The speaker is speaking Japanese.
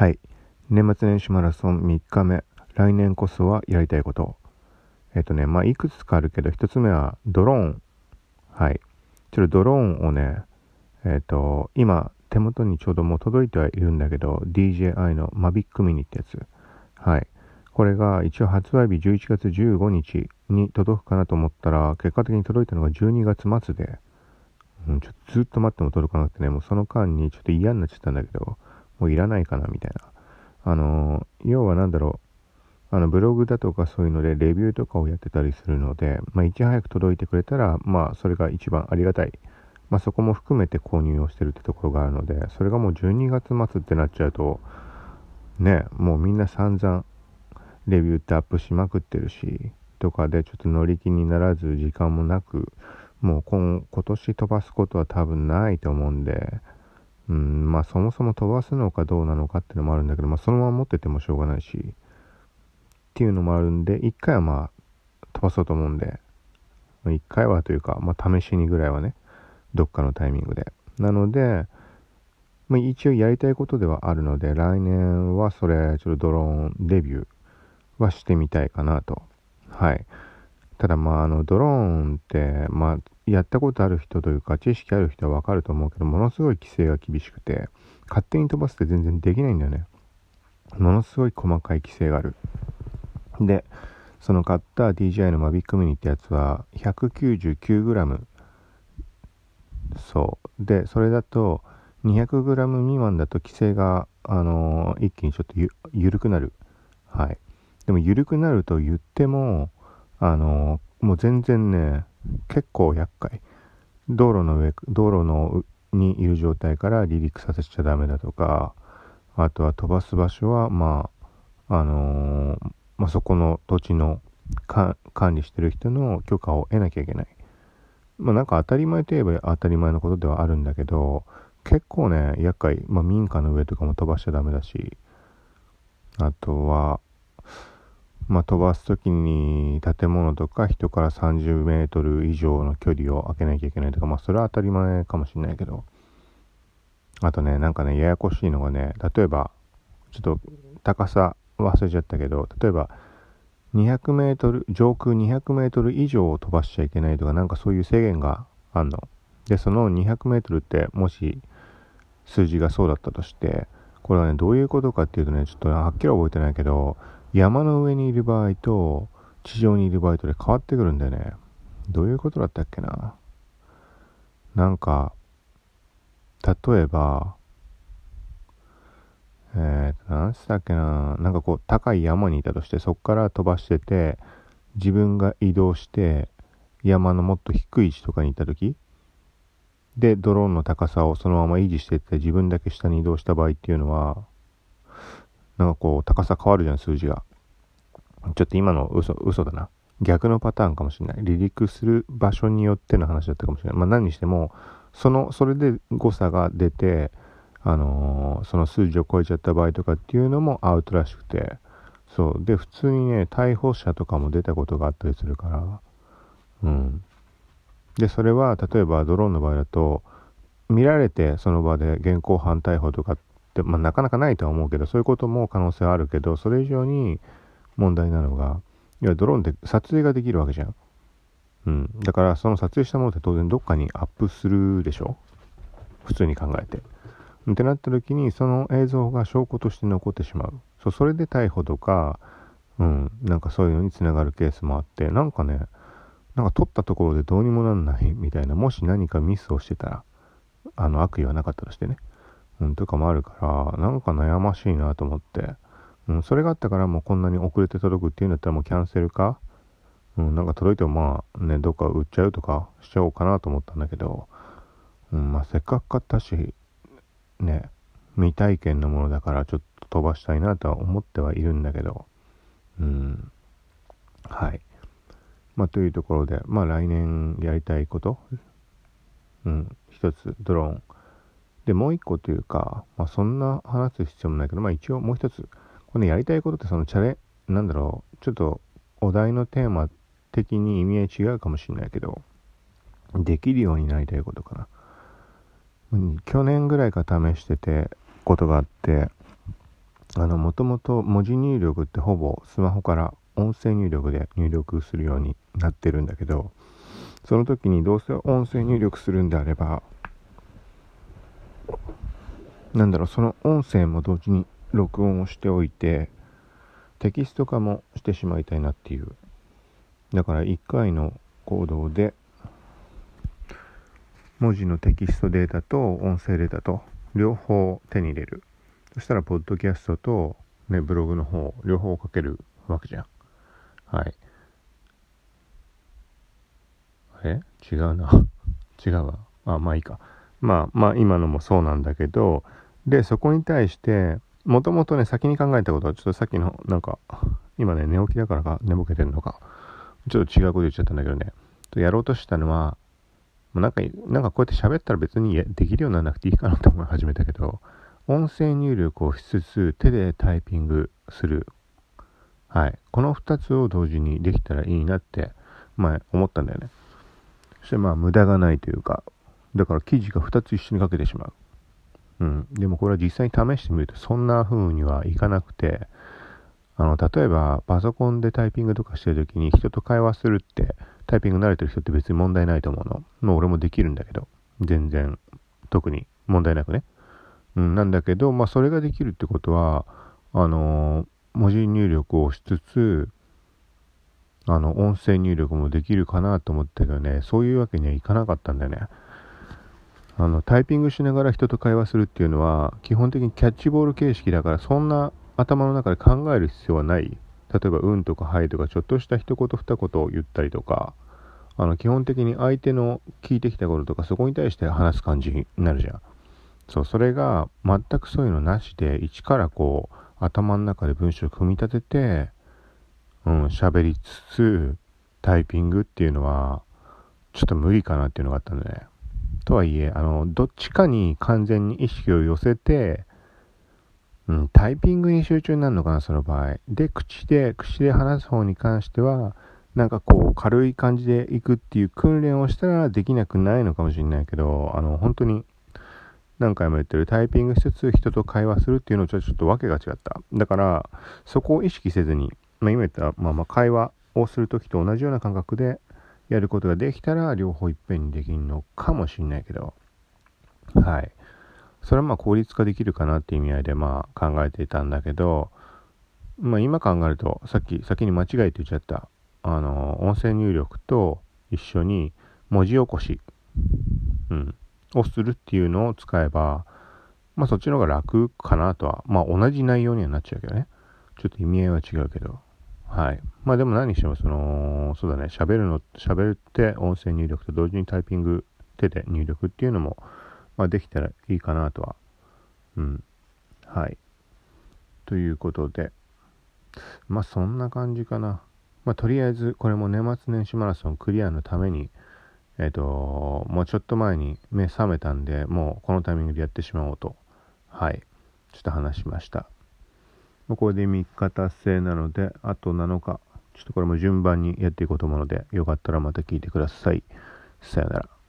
はい。年末年始マラソン3日目。来年こそはやりたいこと。えっ、とね、まあ、いくつかあるけど、1つ目はドローン。はい。ちょっとドローンをね、えっ、と、今、手元にちょうどもう届いてはいるんだけど、DJI の Mavic Mini ってやつ。はい。これが一応発売日11月15日に届くかなと思ったら、結果的に届いたのが12月末で、うん、ちょっとずっと待っても届かなくてね、もうその間にちょっと嫌になっちゃったんだけど、もういらないかなみたいな。あの、要は何だろう。あの、ブログだとかそういうのでレビューとかをやってたりするので、まあ、いち早く届いてくれたら、まあ、それが一番ありがたい。まあ、そこも含めて購入をしてるってところがあるので、それがもう12月末ってなっちゃうと、ね、もうみんな散々レビューってアップしまくってるし、とかでちょっと乗り気にならず時間もなく、もう今今年飛ばすことは多分ないと思うんで、うん、まあそもそも飛ばすのかどうなのかっていうのもあるんだけど、まあそのまま持っててもしょうがないし、っていうのもあるんで、一回はまあ飛ばそうと思うんで、一回はというか、まあ試しにぐらいはね、どっかのタイミングで。なので、まあ、一応やりたいことではあるので、来年はそれ、ちょっとドローンデビューはしてみたいかなと。はい。ただまあ、あの、ドローンって、まあ、やったことある人というか、知識ある人はわかると思うけど、ものすごい規制が厳しくて、勝手に飛ばすって全然できないんだよね。ものすごい細かい規制がある。で、その買った DJI の Mavic Mini ってやつは 199g そうでそれだと 200g 未満だと規制が、あのー、一気にちょっとゆ緩くなるはいでも緩くなると言ってもあの、もう全然ね結構厄介道路の上道路のにいる状態から離陸させちゃダメだとかあとは飛ばす場所はまああのーまあ、そこの土地の管理してる人の許可を得なきゃいけない。まあなんか当たり前といえば当たり前のことではあるんだけど、結構ね、厄介。まあ民家の上とかも飛ばしちゃダメだし、あとは、まあ飛ばす時に建物とか人から30メートル以上の距離を空けなきゃいけないとか、まあそれは当たり前かもしれないけど、あとね、なんかね、ややこしいのがね、例えば、ちょっと高さ忘れちゃったけど、例えば、200メートル、上空200メートル以上を飛ばしちゃいけないとか、なんかそういう制限があんの。で、その200メートルって、もし数字がそうだったとして、これはね、どういうことかっていうとね、ちょっとはっきり覚えてないけど、山の上にいる場合と、地上にいる場合とで変わってくるんだよね。どういうことだったっけな。なんか、例えば、えー、何つったっけな、なんかこう、高い山にいたとして、そこから飛ばしてて、自分が移動して、山のもっと低い位置とかに行った時で、ドローンの高さをそのまま維持してって、自分だけ下に移動した場合っていうのは、なんかこう、高さ変わるじゃん、数字が。ちょっと今の嘘、嘘だな。逆のパターンかもしれない。離陸する場所によっての話だったかもしれない。まあ何にしても、その、それで誤差が出て、あのー、その数字を超えちゃった場合とかっていうのもアウトらしくて、そう。で、普通にね、逮捕者とかも出たことがあったりするから、うん。で、それは、例えばドローンの場合だと、見られてその場で現行犯逮捕とかって、まあ、なかなかないとは思うけど、そういうことも可能性はあるけど、それ以上に問題なのが、いや、ドローンって撮影ができるわけじゃん。うん。だから、その撮影したものって当然どっかにアップするでしょ？普通に考えて。ってなった時にその映像が証拠として残ってしまうそうそれで逮捕とかうんなんかそういうのにつながるケースもあってなんかねなんか撮ったところでどうにもなんないみたいなもし何かミスをしてたらあの悪意はなかったとしてねうんとかもあるからなんか悩ましいなと思ってうん、それがあったからもうこんなに遅れて届くっていうんだったらもうキャンセルか、うん、なんか届いてもまあね、どっか売っちゃうとかしちゃおうかなと思ったんだけど、うん、まあせっかく買ったし、ね、未体験のものだからちょっと飛ばしたいなとは思ってはいるんだけど、うん。はい。まあ、というところで、まあ、来年やりたいこと、うん、一つ、ドローン。で、もう一個というか、まあ、そんな話す必要もないけど、まあ、一応もう一つ、このやりたいことってそのチャレ、なんだろう、ちょっとお題のテーマ的に意味合い違うかもしれないけど、できるようになりたいことかな。去年ぐらいから試しててことがあってあの、もともと文字入力ってほぼスマホから音声入力で入力するようになってるんだけど、その時にどうせ音声入力するんであれば、なんだろう、その音声も同時に録音をしておいて、テキスト化もしてしまいたいなっていう。だから1回の行動で、文字のテキストデータと音声データと両方手に入れる。そしたら、ポッドキャストと、ね、ブログの方、両方書けるわけじゃん。はい。え？違うな。違うわ。あ、まあいいか。まあまあ今のもそうなんだけど、で、そこに対して、もともとね、先に考えたことは、ちょっとさっきの、なんか、今ね、寝起きだからか、寝ぼけてるのか、ちょっと違うこと言っちゃったんだけどね、やろうとしたのは、なんか、なんかこうやって喋ったら別にできるようにならなくていいかなと思い始めたけど、音声入力をしつつ、手でタイピングする。はい。この2つを同時にできたらいいなって、前思ったんだよね。そしてまあ、無駄がないというか、だから記事が2つ一緒に書けてしまう。うん。でもこれは実際に試してみるとそんな風にはいかなくて、あの、例えばパソコンでタイピングとかしてる時に人と会話するって、タイピング慣れてる人って別に問題ないと思うの。もう俺もできるんだけど、全然、特に問題なくね。うん、なんだけど、まあそれができるってことは、あのー、文字入力をしつつ、あの、音声入力もできるかなと思ったけどね、そういうわけにはいかなかったんだよね。あの、タイピングしながら人と会話するっていうのは、基本的にキャッチボール形式だから、そんな頭の中で考える必要はない。例えば、うんとかはいとか、ちょっとした一言二言を言ったりとか、あの、基本的に相手の聞いてきたこととか、そこに対して話す感じになるじゃん。そう、それが全くそういうのなしで、一からこう、頭の中で文章を組み立てて、うん、喋りつつ、タイピングっていうのは、ちょっと無理かなっていうのがあったんだね。とはいえ、あの、どっちかに完全に意識を寄せて、うん、タイピングに集中になるのかな、その場合。で、口で、口で話す方に関しては、なんかこう、軽い感じでいくっていう訓練をしたらできなくないのかもしれないけど、あの、本当に、何回も言ってるタイピングしつつ人と会話するっていうのとはちょっと訳が違った。だから、そこを意識せずに、まあ、今言った、まあまあ会話をするときと同じような感覚でやることができたら、両方いっぺんにできるのかもしれないけど、はい。それはまあ効率化できるかなっていう意味合いでまあ考えていたんだけど、まあ今考えると、さっき先に間違えて言っちゃった、あの、音声入力と一緒に文字起こし、うん、をするっていうのを使えば、まあそっちの方が楽かなとは、まあ同じ内容にはなっちゃうけどね。ちょっと意味合いは違うけど。はい。まあでも何にしてもその、そうだね、喋るの、喋って音声入力と同時にタイピング手で入力っていうのも、まあできたらいいかなとは。うん。はい。ということで、まあそんな感じかな。まあとりあえずこれも年末年始マラソンクリアのために、えっ、ー、と、もうちょっと前に目覚めたんで、もうこのタイミングでやってしまおうと、はい、ちょっと話しました。これで3日達成なので、あと7日、ちょっとこれも順番にやっていこうと思うので、よかったらまた聞いてください。さよなら。